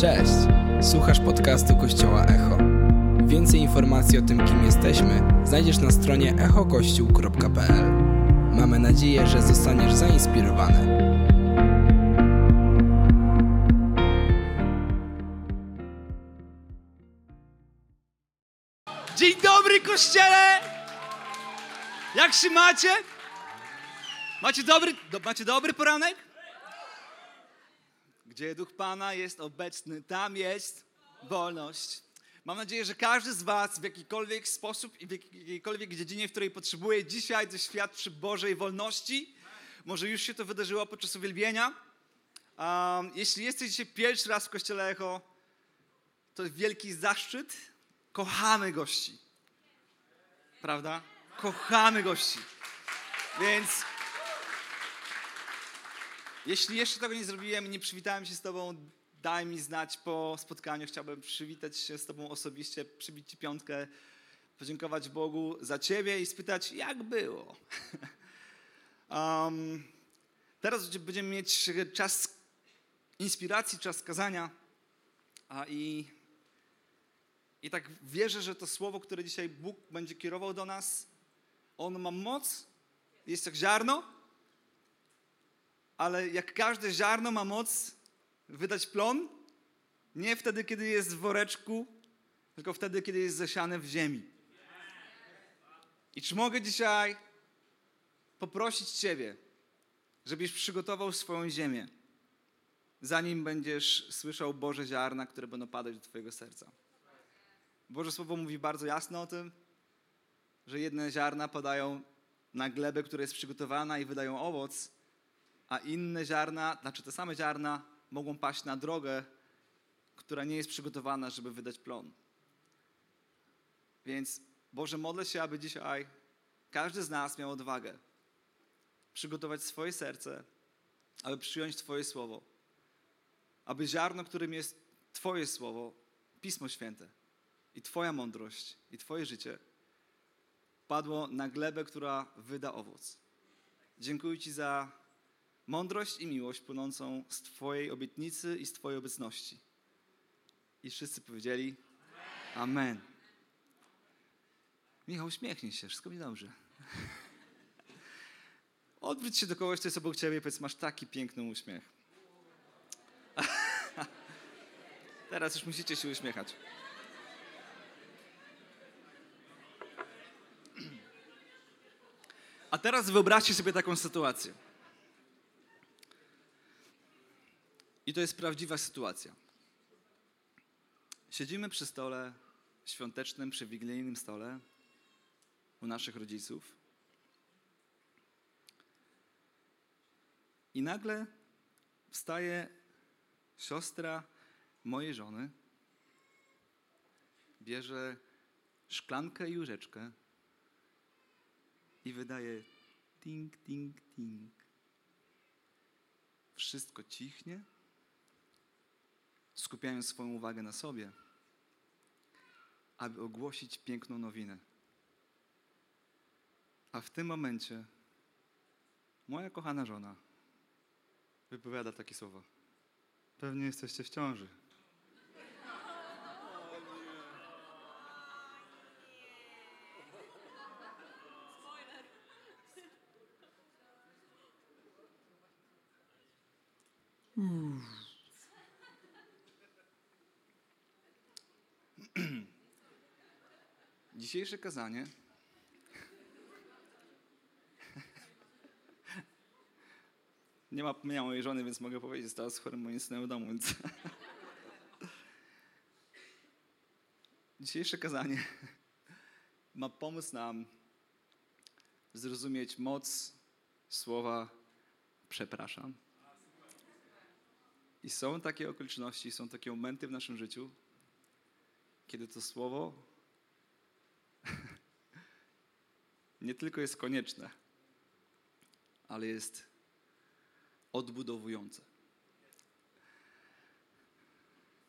Cześć! Słuchasz podcastu Kościoła Echo. Więcej informacji o tym, kim jesteśmy, znajdziesz na stronie echokościół.pl. Mamy nadzieję, że zostaniesz zainspirowany. Dzień dobry, kościele! Jak się macie? Macie dobry, do, macie dobry poranek? Gdzie duch Pana jest obecny, tam jest wolność. Mam nadzieję, że każdy z Was w jakikolwiek sposób i w jakiejkolwiek dziedzinie, w której potrzebuje dzisiaj doświadczy Bożej wolności. Może już się to wydarzyło podczas uwielbienia. Um, jeśli jesteś dzisiaj pierwszy raz w Kościele Echo, to wielki zaszczyt. Kochamy gości. Prawda? Kochamy gości. Więc jeśli jeszcze tego nie zrobiłem i nie przywitałem się z Tobą, daj mi znać po spotkaniu. Chciałbym przywitać się z Tobą osobiście, przybić Ci piątkę, podziękować Bogu za Ciebie i spytać, jak było. um, teraz będziemy mieć czas inspiracji, czas kazania. A i, I tak wierzę, że to słowo, które dzisiaj Bóg będzie kierował do nas, ono ma moc, jest jak ziarno, ale jak każde ziarno ma moc wydać plon, nie wtedy, kiedy jest w woreczku, tylko wtedy, kiedy jest zasiane w ziemi. I czy mogę dzisiaj poprosić Ciebie, żebyś przygotował swoją ziemię, zanim będziesz słyszał Boże ziarna, które będą padać do Twojego serca. Boże Słowo mówi bardzo jasno o tym, że jedne ziarna padają na glebę, która jest przygotowana i wydają owoc, a inne ziarna, znaczy te same ziarna, mogą paść na drogę, która nie jest przygotowana, żeby wydać plon. Więc Boże, modlę się, aby dzisiaj każdy z nas miał odwagę przygotować swoje serce, aby przyjąć Twoje słowo. Aby ziarno, którym jest Twoje słowo, Pismo Święte i Twoja mądrość i Twoje życie, padło na glebę, która wyda owoc. Dziękuję Ci za mądrość i miłość płynącą z Twojej obietnicy i z Twojej obecności. I wszyscy powiedzieli Amen. Amen. Michał, uśmiechnij się, wszystko mi dobrze. Odwróć się do kogoś, kto jest obok Ciebie i powiedz, masz taki piękny uśmiech. Teraz już musicie się uśmiechać. A teraz wyobraźcie sobie taką sytuację. I to jest prawdziwa sytuacja. Siedzimy przy stole świątecznym, przy wigilijnym stole u naszych rodziców. I nagle wstaje siostra mojej żony, bierze szklankę i łyżeczkę i wydaje ting, ting, ting. Wszystko cichnie, skupiając swoją uwagę na sobie, aby ogłosić piękną nowinę. A w tym momencie moja kochana żona wypowiada takie słowa. Pewnie jesteście w ciąży. Dzisiejsze kazanie nie ma nie mojej żony, więc mogę powiedzieć, została z chorym moim synem w domu, więc Dzisiejsze kazanie ma pomóc nam zrozumieć moc słowa przepraszam. I są takie okoliczności, są takie momenty w naszym życiu, kiedy to słowo nie tylko jest konieczne, ale jest odbudowujące.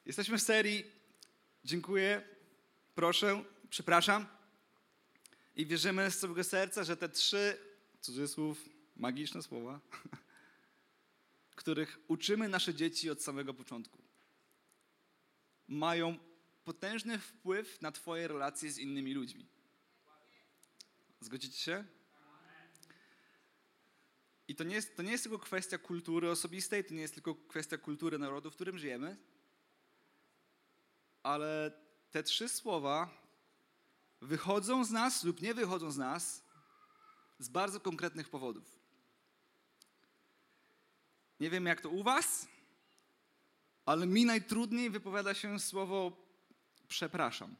Jesteśmy w serii Dziękuję, proszę, przepraszam. I wierzymy z całego serca, że te trzy, cudzysłów, magiczne słowa, których uczymy nasze dzieci od samego początku. mają potężny wpływ na Twoje relacje z innymi ludźmi. Zgodzicie się? I to nie, jest, to nie jest tylko kwestia kultury osobistej, to nie jest tylko kwestia kultury narodu, w którym żyjemy, ale te trzy słowa wychodzą z nas lub nie wychodzą z nas z bardzo konkretnych powodów. Nie wiem jak to u Was, ale mi najtrudniej wypowiada się słowo przepraszam.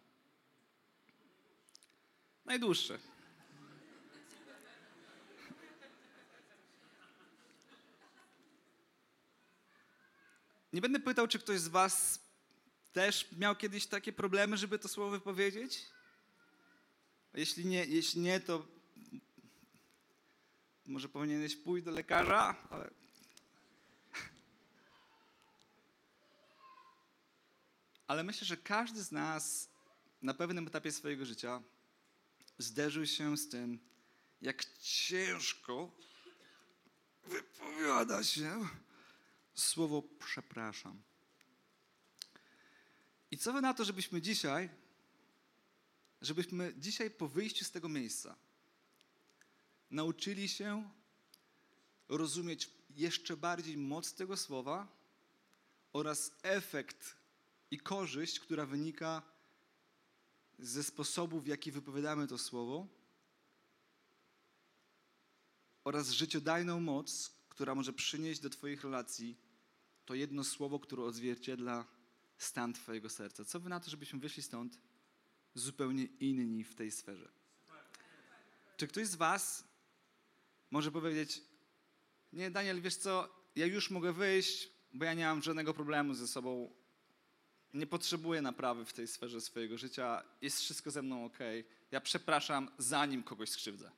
Najdłuższe. Nie będę pytał, czy ktoś z Was też miał kiedyś takie problemy, żeby to słowo wypowiedzieć. Jeśli nie, jeśli nie to może powinieneś pójść do lekarza, ale Ale myślę, że każdy z nas na pewnym etapie swojego życia zderzył się z tym, jak ciężko wypowiada się słowo przepraszam. I co wy na to, żebyśmy dzisiaj, żebyśmy dzisiaj po wyjściu z tego miejsca nauczyli się rozumieć jeszcze bardziej moc tego słowa oraz efekt i korzyść, która wynika ze sposobu, w jaki wypowiadamy to słowo oraz życiodajną moc, która może przynieść do Twoich relacji to jedno słowo, które odzwierciedla stan Twojego serca. Co Wy na to, żebyśmy wyszli stąd zupełnie inni w tej sferze? Czy ktoś z Was może powiedzieć, nie Daniel, wiesz co, ja już mogę wyjść, bo ja nie mam żadnego problemu ze sobą, nie potrzebuję naprawy w tej sferze swojego życia, jest wszystko ze mną ok. Ja przepraszam, zanim kogoś skrzywdzę.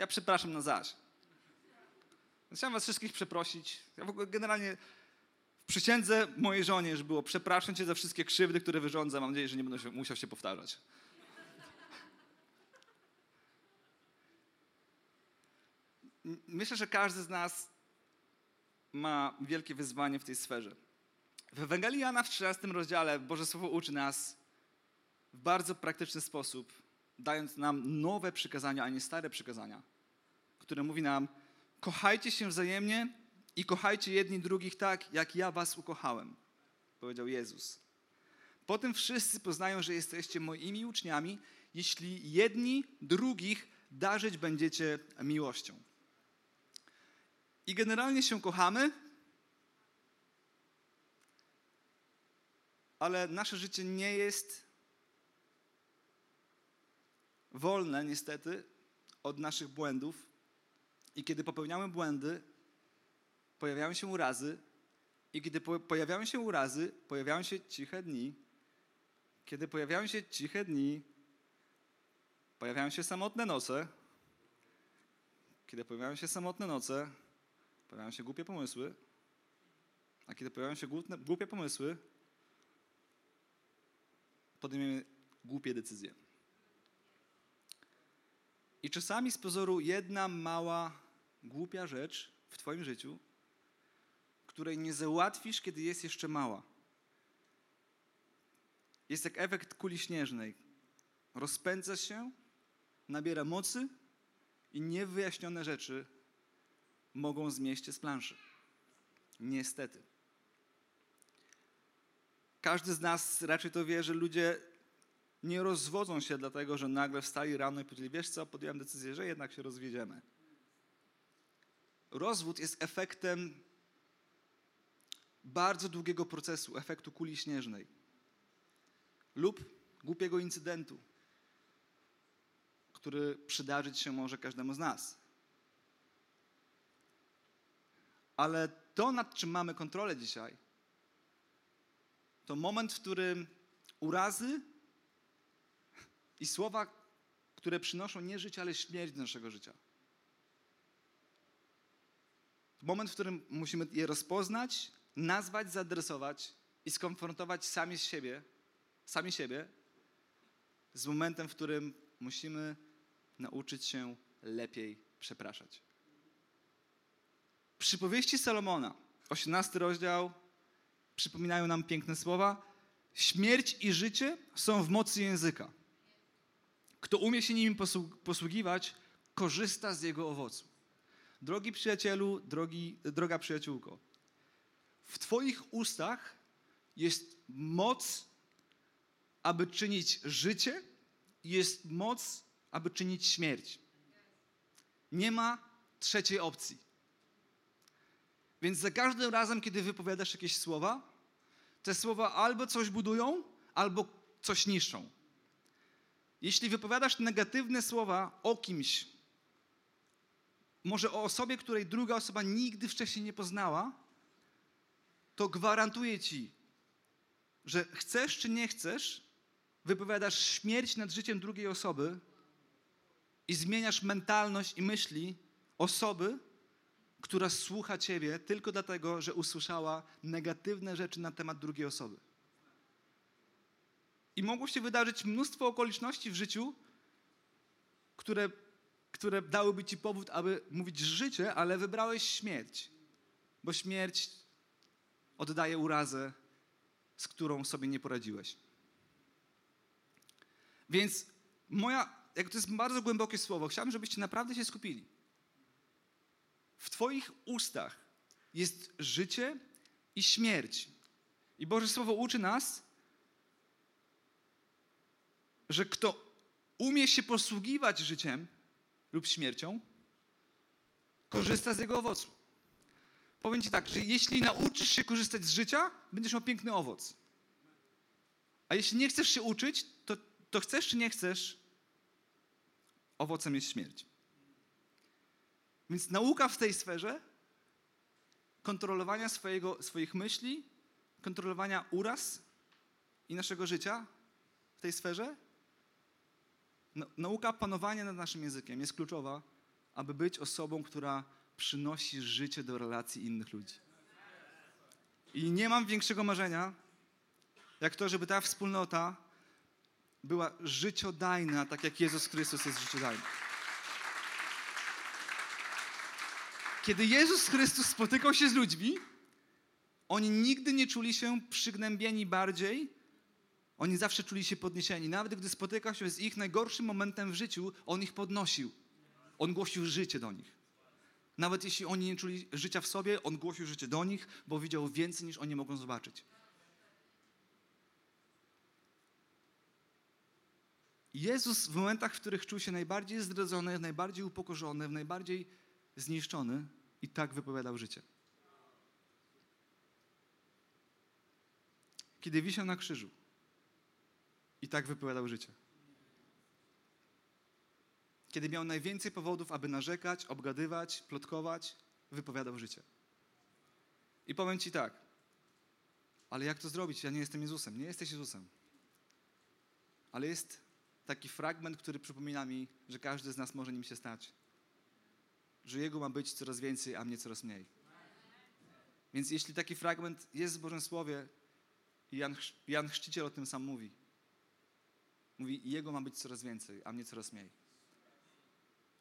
Ja przepraszam na zaś. Chciałem was wszystkich przeprosić. Ja w ogóle generalnie w przysiędze mojej żonie już było przepraszam cię za wszystkie krzywdy, które wyrządzę. Mam nadzieję, że nie będę się, musiał się powtarzać. Myślę, że każdy z nas ma wielkie wyzwanie w tej sferze. W Ewangelii Jana w 13 rozdziale Boże Słowo uczy nas w bardzo praktyczny sposób, dając nam nowe przykazania, a nie stare przykazania, które mówi nam, kochajcie się wzajemnie i kochajcie jedni drugich tak, jak ja was ukochałem, powiedział Jezus. Potem wszyscy poznają, że jesteście moimi uczniami, jeśli jedni drugich darzyć będziecie miłością. I generalnie się kochamy, ale nasze życie nie jest wolne, niestety, od naszych błędów. I kiedy popełniamy błędy, pojawiają się urazy. I kiedy po pojawiają się urazy, pojawiają się ciche dni. Kiedy pojawiają się ciche dni, pojawiają się samotne noce. Kiedy pojawiają się samotne noce, pojawiają się głupie pomysły. A kiedy pojawiają się głupie pomysły, podejmiemy głupie decyzje. I czasami z pozoru jedna mała, głupia rzecz w Twoim życiu, której nie załatwisz, kiedy jest jeszcze mała. Jest jak efekt kuli śnieżnej. Rozpędza się, nabiera mocy i niewyjaśnione rzeczy mogą zmieść się z planszy. Niestety. Każdy z nas raczej to wie, że ludzie nie rozwodzą się dlatego, że nagle wstali rano i powiedzieli, wiesz co, podjąłem decyzję, że jednak się rozwiedziemy. Rozwód jest efektem bardzo długiego procesu, efektu kuli śnieżnej lub głupiego incydentu, który przydarzyć się może każdemu z nas. Ale to, nad czym mamy kontrolę dzisiaj, to moment, w którym urazy i słowa, które przynoszą nie życie, ale śmierć do naszego życia. Moment, w którym musimy je rozpoznać, nazwać, zaadresować i skonfrontować sami z siebie, sami siebie z momentem, w którym musimy nauczyć się lepiej przepraszać. Przypowieści Salomona 18 rozdział, przypominają nam piękne słowa. Śmierć i życie są w mocy języka. Kto umie się nim posługiwać, korzysta z jego owocu. Drogi przyjacielu, drogi, droga przyjaciółko, w Twoich ustach jest moc, aby czynić życie, jest moc, aby czynić śmierć. Nie ma trzeciej opcji. Więc za każdym razem, kiedy wypowiadasz jakieś słowa, te słowa albo coś budują, albo coś niszczą. Jeśli wypowiadasz negatywne słowa o kimś, może o osobie, której druga osoba nigdy wcześniej nie poznała, to gwarantuję ci, że chcesz czy nie chcesz, wypowiadasz śmierć nad życiem drugiej osoby i zmieniasz mentalność i myśli osoby, która słucha ciebie tylko dlatego, że usłyszała negatywne rzeczy na temat drugiej osoby. I mogło się wydarzyć mnóstwo okoliczności w życiu, które, które dałyby ci powód, aby mówić życie, ale wybrałeś śmierć. Bo śmierć oddaje urazę, z którą sobie nie poradziłeś. Więc moja, jak to jest bardzo głębokie słowo, chciałbym, żebyście naprawdę się skupili. W Twoich ustach jest życie i śmierć. I Boże Słowo uczy nas, że kto umie się posługiwać życiem lub śmiercią, korzysta z jego owocu. Powiem Ci tak, że jeśli nauczysz się korzystać z życia, będziesz miał piękny owoc. A jeśli nie chcesz się uczyć, to, to chcesz czy nie chcesz, owocem jest śmierć. Więc nauka w tej sferze kontrolowania swojego, swoich myśli, kontrolowania uraz i naszego życia w tej sferze, nauka panowania nad naszym językiem jest kluczowa, aby być osobą, która przynosi życie do relacji innych ludzi. I nie mam większego marzenia, jak to, żeby ta wspólnota była życiodajna, tak jak Jezus Chrystus jest życiodajny. Kiedy Jezus Chrystus spotykał się z ludźmi, oni nigdy nie czuli się przygnębieni bardziej, oni zawsze czuli się podniesieni. Nawet gdy spotykał się z ich najgorszym momentem w życiu, on ich podnosił. On głosił życie do nich. Nawet jeśli oni nie czuli życia w sobie, on głosił życie do nich, bo widział więcej niż oni mogą zobaczyć. Jezus w momentach, w których czuł się najbardziej zdradzony, najbardziej upokorzony, najbardziej zniszczony i tak wypowiadał życie. Kiedy wisiał na krzyżu i tak wypowiadał życie. Kiedy miał najwięcej powodów, aby narzekać, obgadywać, plotkować, wypowiadał życie. I powiem Ci tak, ale jak to zrobić? Ja nie jestem Jezusem. Nie jesteś Jezusem. Ale jest taki fragment, który przypomina mi, że każdy z nas może nim się stać że Jego ma być coraz więcej, a mnie coraz mniej. Więc jeśli taki fragment jest w Bożym Słowie, Jan, Jan Chrzciciel o tym sam mówi. Mówi, Jego ma być coraz więcej, a mnie coraz mniej.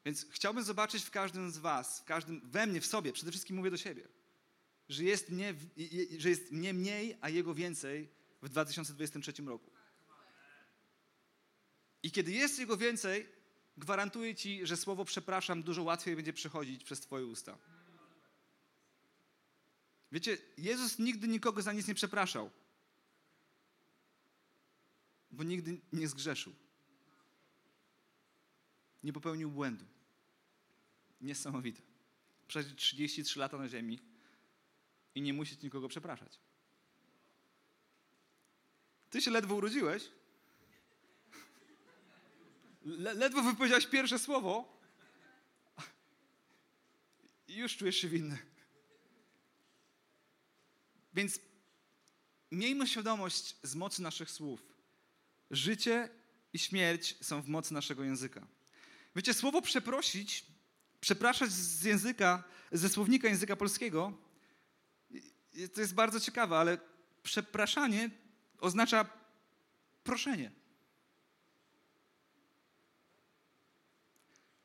Więc chciałbym zobaczyć w każdym z Was, w każdym, we mnie, w sobie, przede wszystkim mówię do siebie, że jest mnie, że jest mnie mniej, a Jego więcej w 2023 roku. I kiedy jest Jego więcej, gwarantuję ci, że słowo przepraszam dużo łatwiej będzie przechodzić przez Twoje usta. Wiecie, Jezus nigdy nikogo za nic nie przepraszał, bo nigdy nie zgrzeszył. Nie popełnił błędu. Niesamowite. Przeżyć 33 lata na ziemi i nie musieć nikogo przepraszać. Ty się ledwo urodziłeś, le ledwo wypowiedziałeś pierwsze słowo i już czujesz się winny. Więc miejmy świadomość z mocy naszych słów. Życie i śmierć są w mocy naszego języka. Wiecie, słowo przeprosić, przepraszać z języka, ze słownika języka polskiego, to jest bardzo ciekawe, ale przepraszanie oznacza proszenie.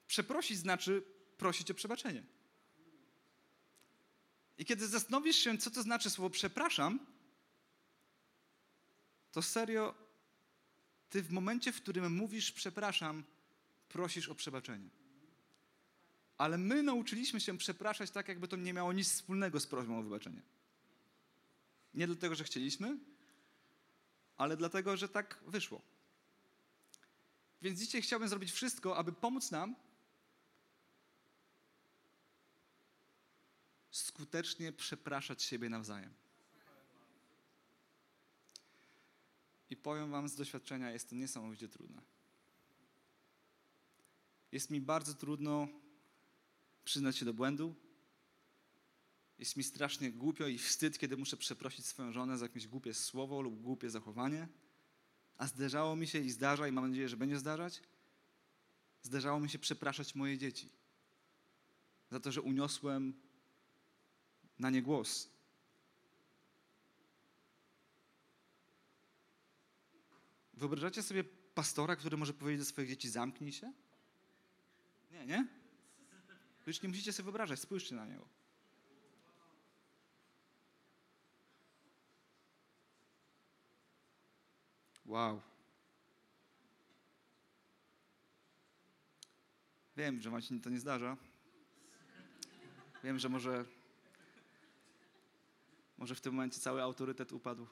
Przeprosić znaczy prosić o przebaczenie. I kiedy zastanowisz się, co to znaczy słowo przepraszam, to serio, ty w momencie, w którym mówisz przepraszam, prosisz o przebaczenie. Ale my nauczyliśmy się przepraszać tak, jakby to nie miało nic wspólnego z prośbą o wybaczenie. Nie dlatego, że chcieliśmy, ale dlatego, że tak wyszło. Więc dzisiaj chciałbym zrobić wszystko, aby pomóc nam skutecznie przepraszać siebie nawzajem. I powiem Wam z doświadczenia, jest to niesamowicie trudne. Jest mi bardzo trudno przyznać się do błędu. Jest mi strasznie głupio i wstyd, kiedy muszę przeprosić swoją żonę za jakieś głupie słowo lub głupie zachowanie. A zdarzało mi się i zdarza, i mam nadzieję, że będzie zdarzać, zdarzało mi się przepraszać moje dzieci za to, że uniosłem na nie głos. Wyobrażacie sobie pastora, który może powiedzieć do swoich dzieci: zamknij się? Nie, nie? Już nie musicie sobie wyobrażać, spójrzcie na niego. Wow. Wiem, że Maciej to nie zdarza. Wiem, że może, może w tym momencie cały autorytet upadł.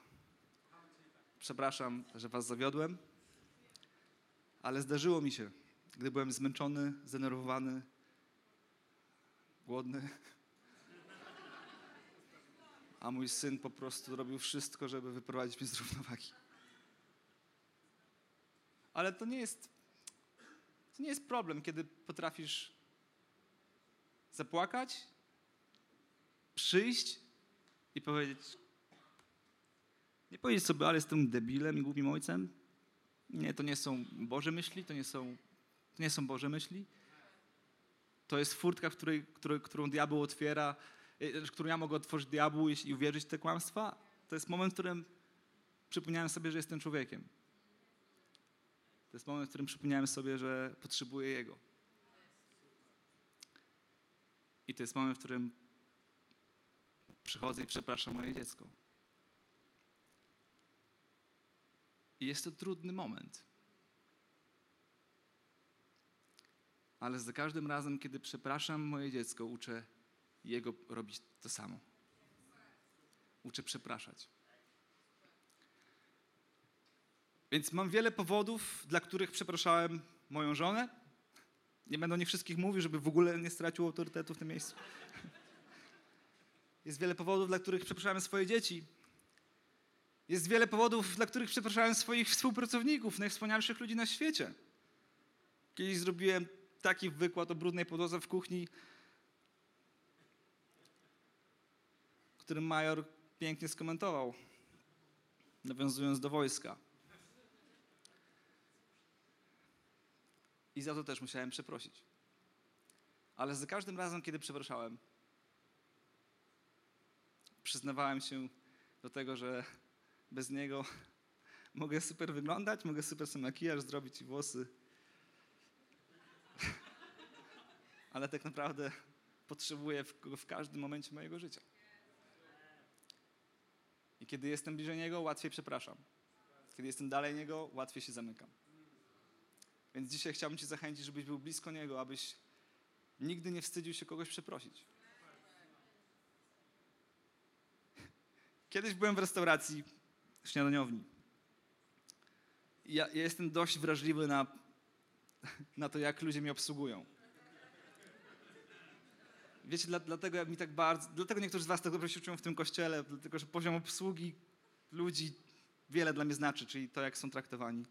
Przepraszam, że was zawiodłem, ale zdarzyło mi się, gdy byłem zmęczony, zdenerwowany, głodny, a mój syn po prostu robił wszystko, żeby wyprowadzić mnie z równowagi. Ale to nie jest, to nie jest problem, kiedy potrafisz zapłakać, przyjść i powiedzieć, nie powiedzieć sobie, ale jestem debilem i głupim ojcem. Nie, to nie są Boże myśli, to nie są, to nie są Boże myśli. To jest furtka, w której, której, którą diabeł otwiera, e, którą ja mogę otworzyć diabłu i uwierzyć w te kłamstwa. To jest moment, w którym przypomniałem sobie, że jestem człowiekiem. To jest moment, w którym przypomniałem sobie, że potrzebuję Jego. I to jest moment, w którym przychodzę i przepraszam moje dziecko. I jest to trudny moment. Ale za każdym razem, kiedy przepraszam moje dziecko, uczę jego robić to samo. Uczę przepraszać. Więc mam wiele powodów, dla których przepraszałem moją żonę. Nie będę o nich wszystkich mówił, żeby w ogóle nie stracił autorytetu w tym miejscu. Jest wiele powodów, dla których przepraszałem swoje dzieci. Jest wiele powodów, dla których przepraszałem swoich współpracowników, najwspanialszych ludzi na świecie. Kiedyś zrobiłem taki wykład o brudnej podłodze w kuchni, którym major pięknie skomentował, nawiązując do wojska. I za to też musiałem przeprosić. Ale za każdym razem, kiedy przepraszałem, przyznawałem się do tego, że bez niego mogę super wyglądać, mogę super sobie makijaż zrobić i włosy. Ale tak naprawdę potrzebuję go w każdym momencie mojego życia. I kiedy jestem bliżej Niego, łatwiej przepraszam. Kiedy jestem dalej Niego, łatwiej się zamykam. Więc dzisiaj chciałbym Cię zachęcić, żebyś był blisko Niego, abyś nigdy nie wstydził się kogoś przeprosić. Kiedyś byłem w restauracji śniadaniowni. Ja, ja jestem dość wrażliwy na, na to, jak ludzie mnie obsługują. Wiecie, dla, dlatego jak mi tak bardzo, dlatego niektórzy z was tak dobrze się czują w tym kościele, dlatego że poziom obsługi ludzi wiele dla mnie znaczy, czyli to, jak są traktowani.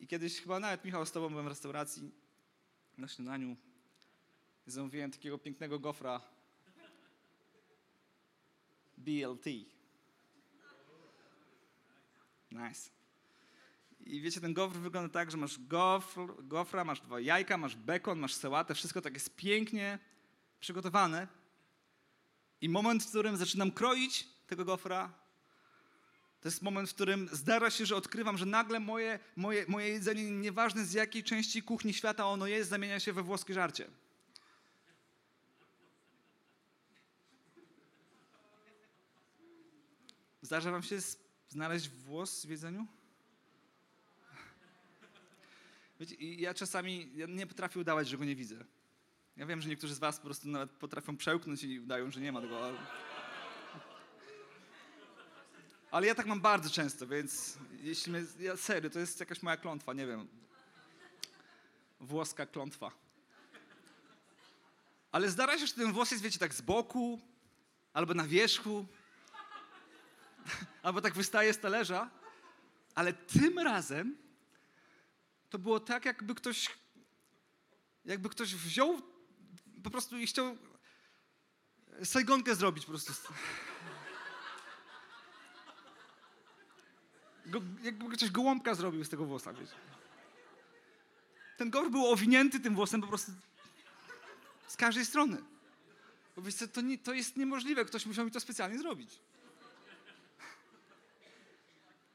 I kiedyś chyba nawet Michał z tobą byłem w restauracji na śniadaniu. Zamówiłem takiego pięknego gofra BLT. Nice. I wiecie, ten gofr wygląda tak, że masz gofr, gofra, masz dwa jajka, masz bekon, masz sałatę, wszystko tak jest pięknie przygotowane. I moment, w którym zaczynam kroić tego gofra, to jest moment, w którym zdarza się, że odkrywam, że nagle moje, moje, moje jedzenie, nieważne z jakiej części kuchni świata ono jest, zamienia się we włoskie żarcie. Zdarza wam się z znaleźć włos w jedzeniu? Wiecie, ja czasami ja nie potrafię udawać, że go nie widzę. Ja wiem, że niektórzy z was po prostu nawet potrafią przełknąć i udają, że nie ma tego. Ale... ale ja tak mam bardzo często, więc jeśli mnie, ja serio, to jest jakaś moja klątwa, nie wiem. Włoska klątwa. Ale zdarza się, że ten włos jest, wiecie, tak z boku, albo na wierzchu, albo tak wystaje z talerza, ale tym razem to było tak, jakby ktoś, jakby ktoś wziął po prostu i chciał sajgonkę zrobić po prostu. Go, jakby ktoś gołąbka zrobił z tego włosa, wiecie. Ten gołąb był owinięty tym włosem po prostu z każdej strony. Bo wiecie, to, nie, to jest niemożliwe, ktoś musiał mi to specjalnie zrobić.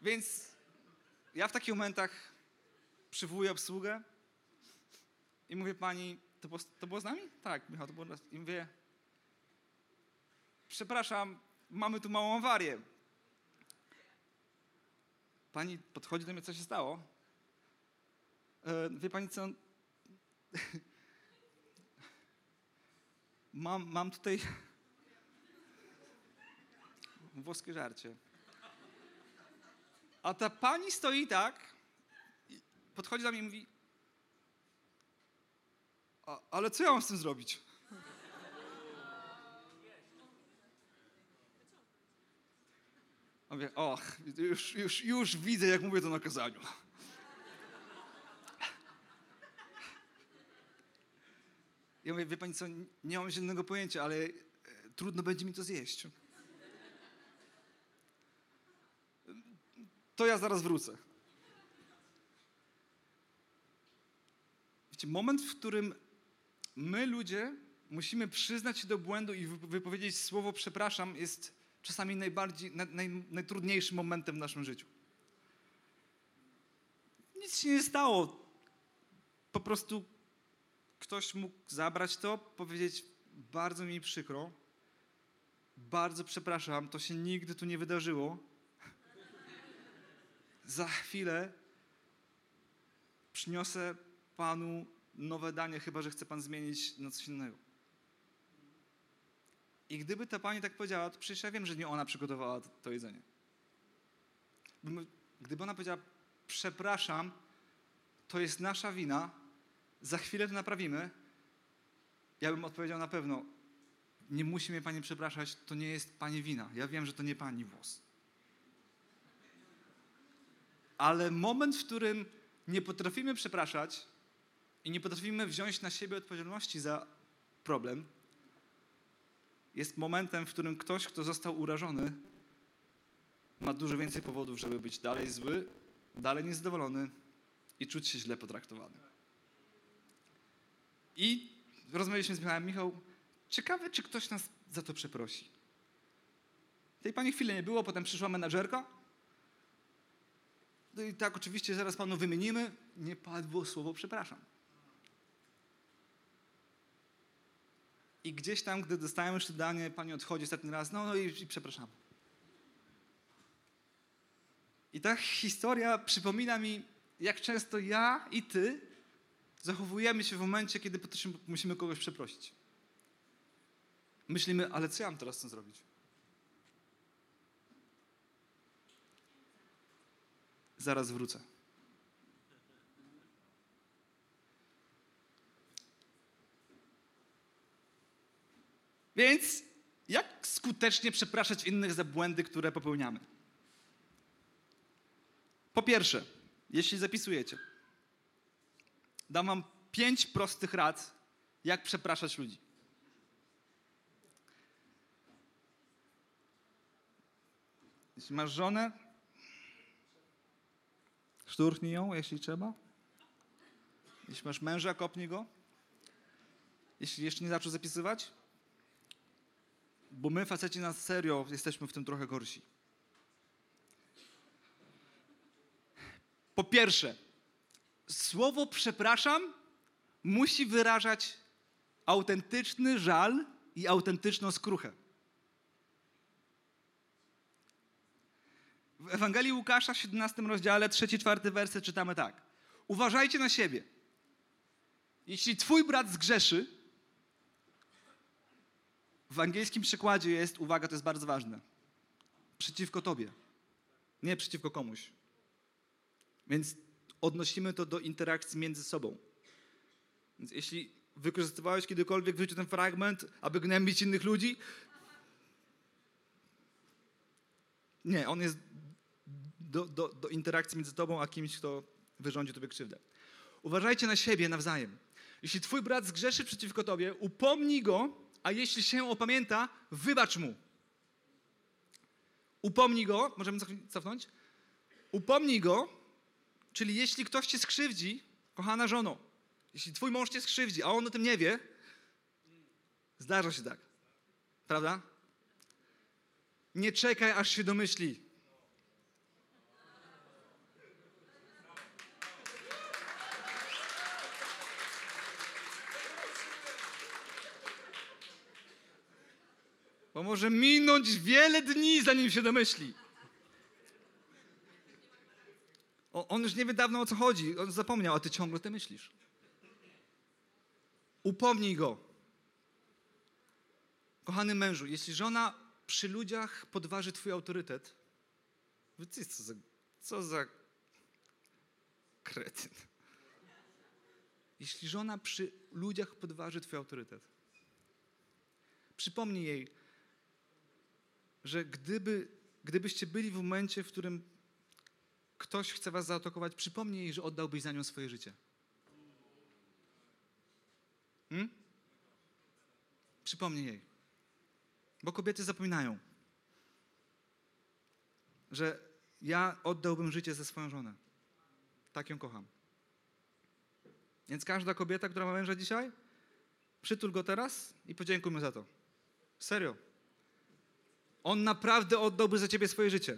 Więc ja w takich momentach przywołuję obsługę i mówię pani, to było, to było z nami? Tak, Michał, to było nas. I mówię, przepraszam, mamy tu małą awarię. Pani podchodzi do mnie, co się stało? E, wie pani co? mam, mam tutaj włoskie żarcie. A ta pani stoi tak, podchodzi do mnie i mówi, ale co ja mam z tym zrobić? Mówię, och, już, już, już widzę, jak mówię to na kazaniu. Ja mówię, wie pani co, nie mam żadnego pojęcia, ale e, trudno będzie mi to zjeść. To ja zaraz wrócę. Wiecie, moment, w którym my ludzie musimy przyznać się do błędu i wypowiedzieć słowo przepraszam jest czasami najbardziej, naj, najtrudniejszym momentem w naszym życiu. Nic się nie stało. Po prostu ktoś mógł zabrać to, powiedzieć bardzo mi przykro, bardzo przepraszam, to się nigdy tu nie wydarzyło. Za chwilę przyniosę Panu nowe danie, chyba że chce Pan zmienić na coś innego. I gdyby ta pani tak powiedziała, to przecież ja wiem, że nie ona przygotowała to, jedzenie. Gdyby ona powiedziała, przepraszam, to jest nasza wina, za chwilę to naprawimy, ja bym odpowiedział na pewno, nie musi mnie pani przepraszać, to nie jest pani wina. Ja wiem, że to nie pani włos. Ale moment, w którym nie potrafimy przepraszać, i nie potrafimy wziąć na siebie odpowiedzialności za problem, jest momentem, w którym ktoś, kto został urażony, ma dużo więcej powodów, żeby być dalej zły, dalej niezadowolony i czuć się źle potraktowany. I rozmawialiśmy z Michałem. Michał, ciekawe, czy ktoś nas za to przeprosi. Tej pani chwilę nie było, potem przyszła menadżerka. No i tak, oczywiście, zaraz panu wymienimy. Nie padło słowo przepraszam. I gdzieś tam, gdy dostałem już danie, pani odchodzi ostatni raz, no, no i, i przepraszam. I ta historia przypomina mi, jak często ja i ty zachowujemy się w momencie, kiedy musimy kogoś przeprosić. Myślimy, ale co ja mam teraz z tym zrobić? Zaraz wrócę. Więc jak skutecznie przepraszać innych za błędy, które popełniamy? Po pierwsze, jeśli zapisujecie, dam wam pięć prostych rad, jak przepraszać ludzi. Jeśli masz żonę, szturchnij ją, jeśli trzeba. Jeśli masz męża, kopnij go. Jeśli jeszcze nie zaczął zapisywać, bo my, faceci, na serio jesteśmy w tym trochę gorsi. Po pierwsze, słowo przepraszam musi wyrażać autentyczny żal i autentyczną skruchę. W Ewangelii Łukasza w 17 rozdziale, 3-4 werset czytamy tak. Uważajcie na siebie. Jeśli twój brat zgrzeszy, w angielskim przykładzie jest, uwaga, to jest bardzo ważne, przeciwko tobie, nie przeciwko komuś. Więc odnosimy to do interakcji między sobą. Więc jeśli wykorzystywałeś kiedykolwiek w życiu ten fragment, aby gnębić innych ludzi, nie, on jest do, do, do interakcji między tobą a kimś, kto wyrządził tobie krzywdę. Uważajcie na siebie nawzajem. Jeśli twój brat zgrzeszy przeciwko tobie, upomnij go, a jeśli się opamięta, wybacz mu. Upomnij go, możemy cofnąć? Upomnij go, czyli jeśli ktoś cię skrzywdzi, kochana żono, jeśli twój mąż cię skrzywdzi, a on o tym nie wie, zdarza się tak. Prawda? Nie czekaj, aż się domyśli. Bo może minąć wiele dni, zanim się domyśli. O, on już nie wie dawno o co chodzi, on zapomniał, a ty ciągle ty myślisz. Upomnij go. Kochany mężu, jeśli żona przy ludziach podważy twój autorytet, co za, co za kretyn. Jeśli żona przy ludziach podważy twój autorytet, przypomnij jej, że gdyby, gdybyście byli w momencie, w którym ktoś chce was zaatakować, przypomnij jej, że oddałbyś za nią swoje życie. Hmm? Przypomnij jej. Bo kobiety zapominają, że ja oddałbym życie za swoją żonę. Tak ją kocham. Więc każda kobieta, która ma męża dzisiaj, przytul go teraz i podziękuj mu za to. Serio. On naprawdę oddałby za ciebie swoje życie.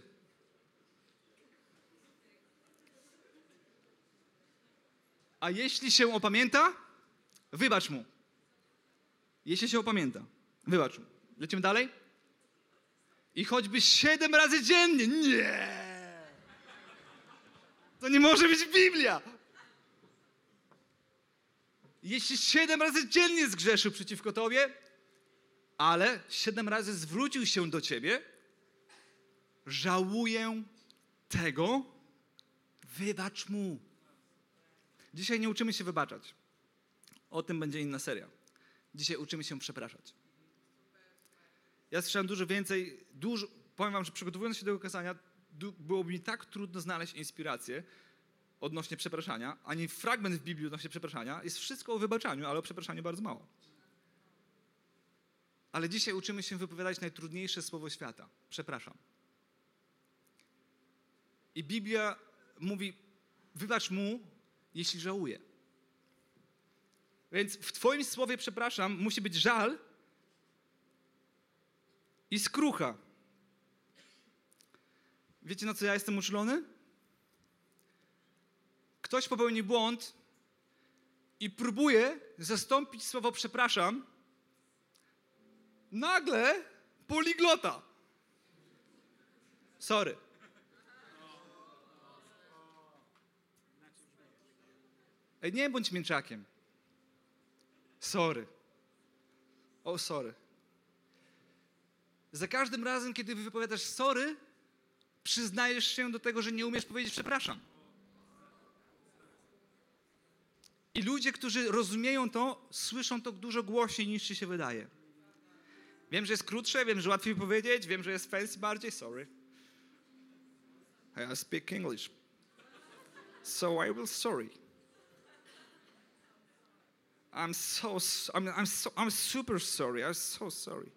A jeśli się opamięta, wybacz mu. Jeśli się opamięta, wybacz mu. Lecimy dalej? I choćby siedem razy dziennie. Nie! To nie może być Biblia. Jeśli siedem razy dziennie zgrzeszył przeciwko tobie, ale siedem razy zwrócił się do ciebie, żałuję tego, wybacz mu. Dzisiaj nie uczymy się wybaczać. O tym będzie inna seria. Dzisiaj uczymy się przepraszać. Ja słyszałem dużo więcej, dużo, powiem wam, że przygotowując się do tego kazania, byłoby mi tak trudno znaleźć inspirację odnośnie przepraszania, ani fragment w Biblii odnośnie przepraszania. Jest wszystko o wybaczaniu, ale o przepraszaniu bardzo mało. Ale dzisiaj uczymy się wypowiadać najtrudniejsze słowo świata. Przepraszam. I Biblia mówi, wybacz mu, jeśli żałuje. Więc w Twoim słowie przepraszam musi być żal i skrucha. Wiecie, na co ja jestem uczulony? Ktoś popełni błąd i próbuje zastąpić słowo przepraszam nagle poliglota. Sorry. Ej, nie bądź mięczakiem. Sorry. O, sorry. Za każdym razem, kiedy wypowiadasz sorry, przyznajesz się do tego, że nie umiesz powiedzieć przepraszam. I ludzie, którzy rozumieją to, słyszą to dużo głośniej niż ci się wydaje. Wiem, że jest krótsze, wiem, że łatwiej powiedzieć, wiem, że jest fancy bardziej, sorry. I speak English. So I will sorry. I'm so, I'm, I'm so, I'm super sorry. I'm so sorry.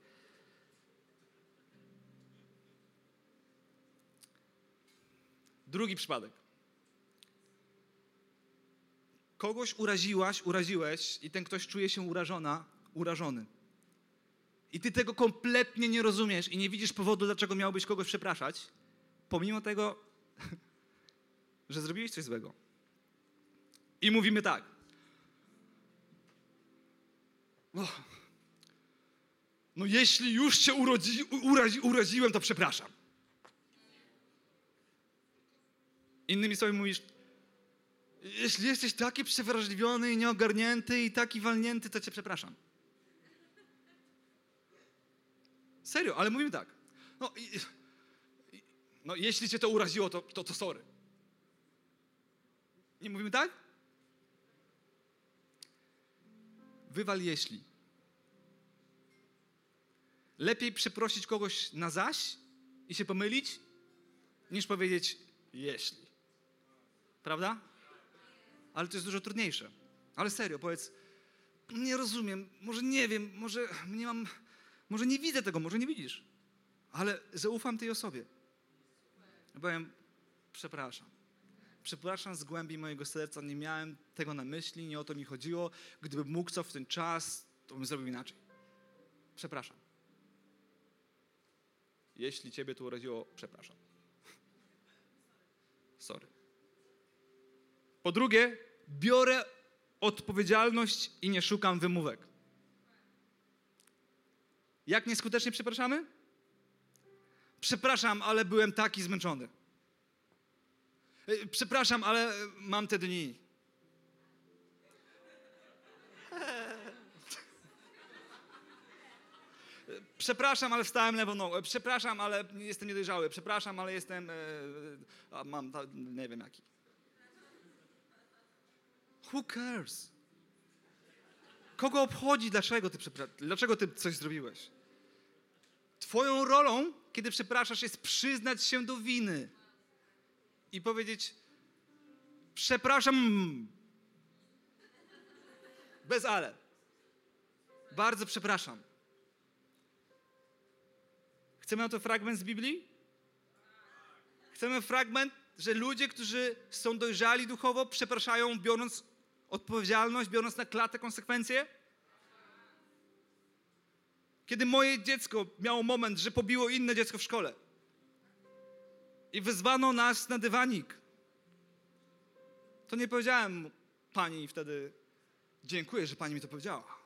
Drugi przypadek. Kogoś uraziłaś, uraziłeś i ten ktoś czuje się urażona, urażony. I ty tego kompletnie nie rozumiesz i nie widzisz powodu, dlaczego miałbyś kogoś przepraszać, pomimo tego, że zrobiłeś coś złego. I mówimy tak. No, no jeśli już cię urodzi, urazi, uraziłem, to przepraszam. Innymi słowy mówisz, jeśli jesteś taki przewrażliwiony i nieogarnięty i taki walnięty, to cię przepraszam. Serio, ale mówimy tak. No, i, i, no jeśli cię to uraziło, to, to, to sorry. Nie mówimy tak? Wywal jeśli. Lepiej przeprosić kogoś na zaś i się pomylić, niż powiedzieć jeśli. Prawda? Ale to jest dużo trudniejsze. Ale serio, powiedz, nie rozumiem, może nie wiem, może nie mam, może nie widzę tego, może nie widzisz, ale zaufam tej osobie. Powiem, przepraszam. Przepraszam z głębi mojego serca, nie miałem tego na myśli, nie o to mi chodziło. Gdybym mógł co w ten czas, to bym zrobił inaczej. Przepraszam. Jeśli ciebie to uraziło, przepraszam. Sorry. Po drugie, biorę odpowiedzialność i nie szukam wymówek. Jak nieskutecznie przepraszamy? Przepraszam, ale byłem taki zmęczony. E, przepraszam, ale mam te dni. Przepraszam, ale wstałem lewą nogą. Przepraszam, ale jestem niedojrzały. Przepraszam, ale jestem. E, mam, nie wiem jaki. Who cares? Kogo obchodzi, dlaczego ty, dlaczego ty coś zrobiłeś? Twoją rolą, kiedy przepraszasz, jest przyznać się do winy i powiedzieć: Przepraszam. Bez ale. Bardzo przepraszam. Chcemy na to fragment z Biblii? Chcemy fragment, że ludzie, którzy są dojrzali duchowo, przepraszają, biorąc odpowiedzialność, biorąc na klatę konsekwencje? Kiedy moje dziecko miało moment, że pobiło inne dziecko w szkole i wyzwano nas na dywanik, to nie powiedziałem pani wtedy, dziękuję, że pani mi to powiedziała.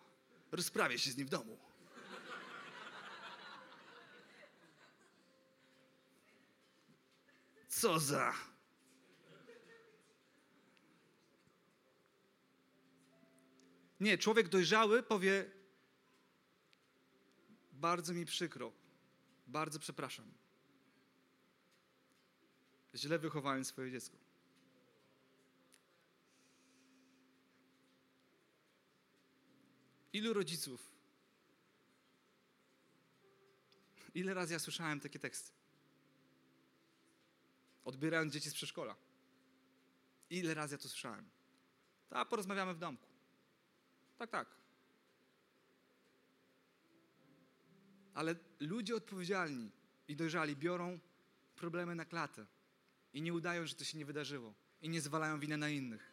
Rozprawię się z nim w domu. Co za. Nie, człowiek dojrzały powie: Bardzo mi przykro, bardzo przepraszam. Źle wychowałem swoje dziecko. Ilu rodziców, ile razy ja słyszałem takie teksty? Odbierając dzieci z przedszkola. Ile razy ja to słyszałem? A porozmawiamy w domku. Tak, tak. Ale ludzie odpowiedzialni i dojrzali biorą problemy na klatę i nie udają, że to się nie wydarzyło i nie zwalają winę na innych.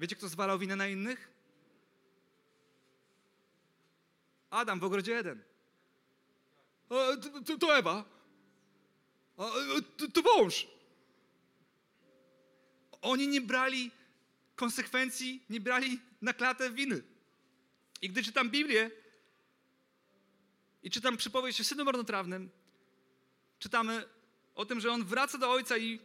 Wiecie, kto zwalał winę na innych? Adam w ogrodzie Eden. to, to, Ewa. to, to wąż. Oni nie brali konsekwencji, nie brali na klatę winy. I gdy czytam Biblię i czytam przypowieść o synu marnotrawnym, czytamy o tym, że on wraca do ojca i,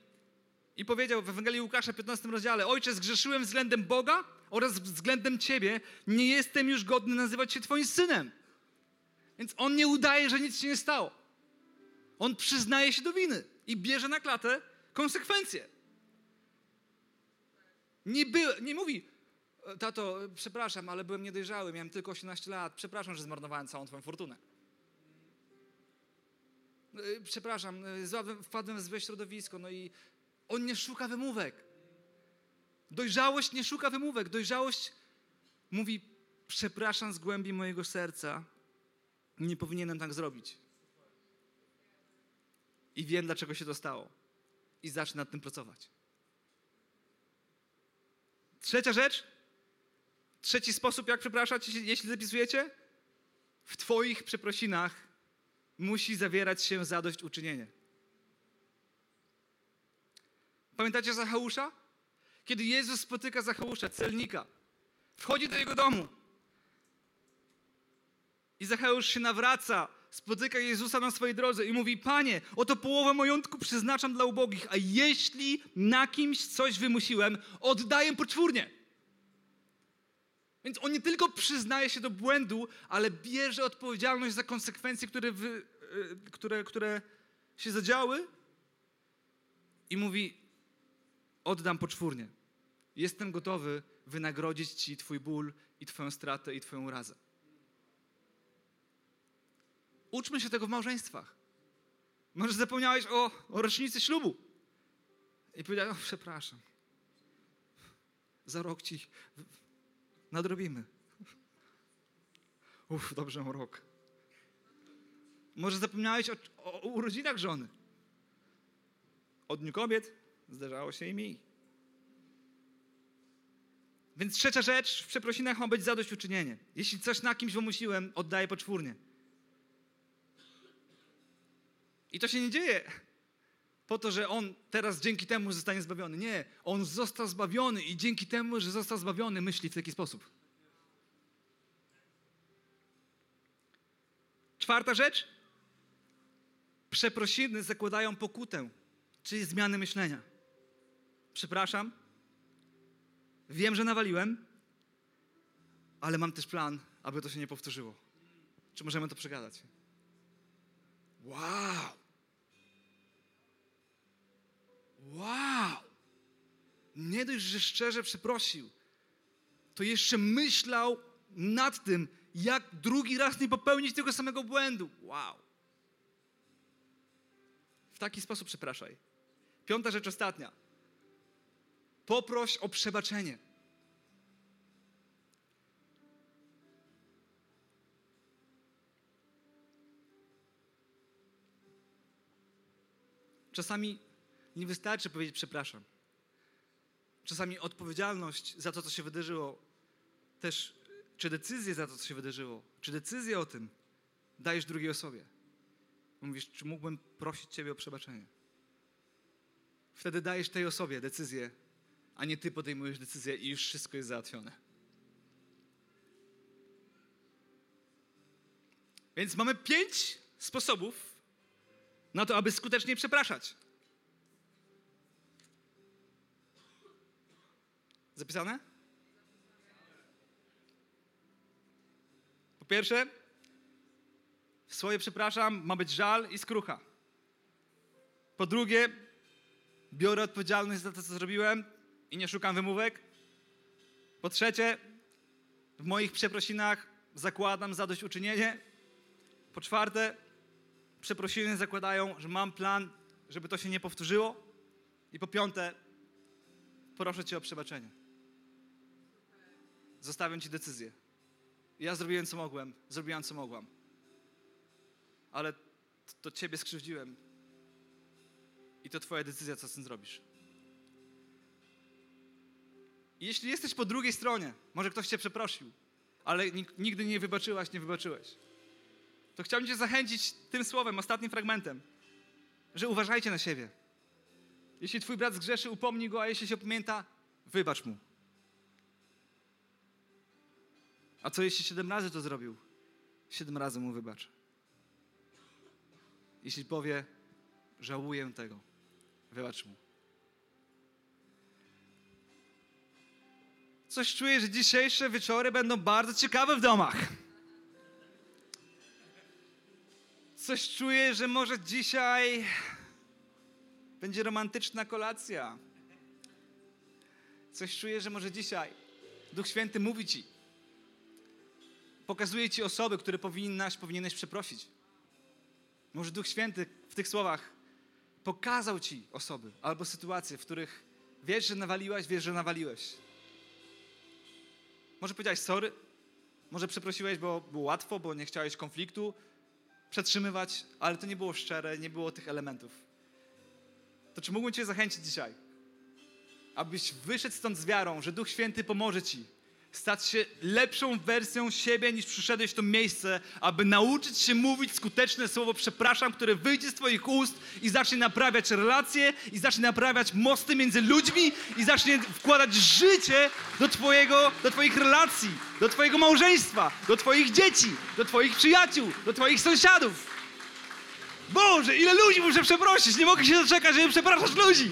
i powiedział w Ewangelii Łukasza 15 rozdziale: Ojcze, zgrzeszyłem względem Boga oraz względem ciebie, nie jestem już godny nazywać się twoim synem. Więc on nie udaje, że nic się nie stało. On przyznaje się do winy i bierze na klatę konsekwencje. Nie, nie mówi, tato, przepraszam, ale byłem niedojrzały, miałem tylko 18 lat, przepraszam, że zmarnowałem całą twoją fortunę. Y, przepraszam, y, wpadłem w złe środowisko, no i on nie szuka wymówek. Dojrzałość nie szuka wymówek. Dojrzałość mówi, przepraszam z głębi mojego serca, nie powinienem tak zrobić. I wiem, dlaczego się to stało. I zacznę nad tym pracować. Trzecia rzecz, trzeci sposób, jak przepraszać, jeśli zapisujecie, w Twoich przeprosinach musi zawierać się zadośćuczynienie. Pamiętacie Zacheusza? Kiedy Jezus spotyka Zacheusza, celnika, wchodzi do jego domu i Zacheusz się nawraca spotyka Jezusa na swojej drodze i mówi: Panie, oto połowę majątku przeznaczam dla ubogich, a jeśli na kimś coś wymusiłem, oddaję poczwórnie. Więc on nie tylko przyznaje się do błędu, ale bierze odpowiedzialność za konsekwencje, które, wy, e, które, które się zadziały i mówi: Oddam poczwórnie. Jestem gotowy wynagrodzić Ci Twój ból i Twoją stratę i Twoją urazę. Uczmy się tego w małżeństwach. Może zapomniałeś o, o rocznicy ślubu. I powiedziałeś, o przepraszam. Za rok ci nadrobimy. Uff, dobrze mam rok. Może zapomniałeś o, o, o urodzinach żony. Od Dniu Kobiet zdarzało się i mi. Więc trzecia rzecz w przeprosinach ma być zadośćuczynienie. Jeśli coś na kimś wymusiłem, oddaję poczwórnie. I to się nie dzieje po to, że on teraz dzięki temu zostanie zbawiony. Nie, on został zbawiony i dzięki temu, że został zbawiony, myśli w taki sposób. Czwarta rzecz. Przeprosiny zakładają pokutę, czyli zmiany myślenia. Przepraszam, wiem, że nawaliłem, ale mam też plan, aby to się nie powtórzyło. Czy możemy to przegadać? Wow! Wow! Nie dość, że szczerze przeprosił, to jeszcze myślał nad tym, jak drugi raz nie popełnić tego samego błędu. Wow! W taki sposób przepraszaj. Piąta rzecz ostatnia. Poproś o przebaczenie. Czasami nie wystarczy powiedzieć przepraszam. Czasami odpowiedzialność za to, co się wydarzyło, też czy decyzję za to, co się wydarzyło, czy decyzję o tym dajesz drugiej osobie. Mówisz, czy mógłbym prosić Ciebie o przebaczenie? Wtedy dajesz tej osobie decyzję, a nie Ty podejmujesz decyzję i już wszystko jest załatwione. Więc mamy pięć sposobów na to, aby skutecznie przepraszać. Zapisane? Po pierwsze, w swoje przepraszam ma być żal i skrucha. Po drugie, biorę odpowiedzialność za to, co zrobiłem i nie szukam wymówek. Po trzecie, w moich przeprosinach zakładam zadośćuczynienie. Po czwarte, przeprosiny zakładają, że mam plan, żeby to się nie powtórzyło. I po piąte, proszę Cię o przebaczenie. Zostawiam Ci decyzję. Ja zrobiłem, co mogłem, zrobiłam, co mogłam. Ale to, Ciebie skrzywdziłem. I to Twoja decyzja, co z tym zrobisz. I jeśli jesteś po drugiej stronie, może ktoś Cię przeprosił, ale nigdy nie wybaczyłaś, nie wybaczyłeś, to chciałbym Cię zachęcić tym słowem, ostatnim fragmentem, że uważajcie na siebie. Jeśli Twój brat zgrzeszy, upomnij go, a jeśli się pamięta, wybacz mu. A co jeśli siedem razy to zrobił? Siedem razy mu wybacz. Jeśli powie, żałuję tego, wybacz mu. Coś czuję, że dzisiejsze wieczory będą bardzo ciekawe w domach. Coś czuję, że może dzisiaj będzie romantyczna kolacja. Coś czuję, że może dzisiaj Duch Święty mówi ci, pokazuje ci osoby, które powinnaś, powinieneś przeprosić. Może Duch Święty w tych słowach pokazał ci osoby albo sytuacje, w których wiesz, że nawaliłaś, wiesz, że nawaliłeś. Może powiedziałeś sorry, może przeprosiłeś, bo było łatwo, bo nie chciałeś konfliktu przetrzymywać, ale to nie było szczere, nie było tych elementów. To czy mógłbym Cię zachęcić dzisiaj, abyś wyszedł stąd z wiarą, że Duch Święty pomoże Ci stać się lepszą wersją siebie, niż przyszedłeś w to miejsce, aby nauczyć się mówić skuteczne słowo przepraszam, które wyjdzie z Twoich ust i zacznie naprawiać relacje, i zacznie naprawiać mosty między ludźmi, i zacznie wkładać życie do, twojego, do Twoich relacji, do Twojego małżeństwa, do Twoich dzieci, do Twoich przyjaciół, do Twoich sąsiadów. Boże, ile ludzi muszę przeprosić! Nie mogę się doczekać, żeby przepraszać ludzi!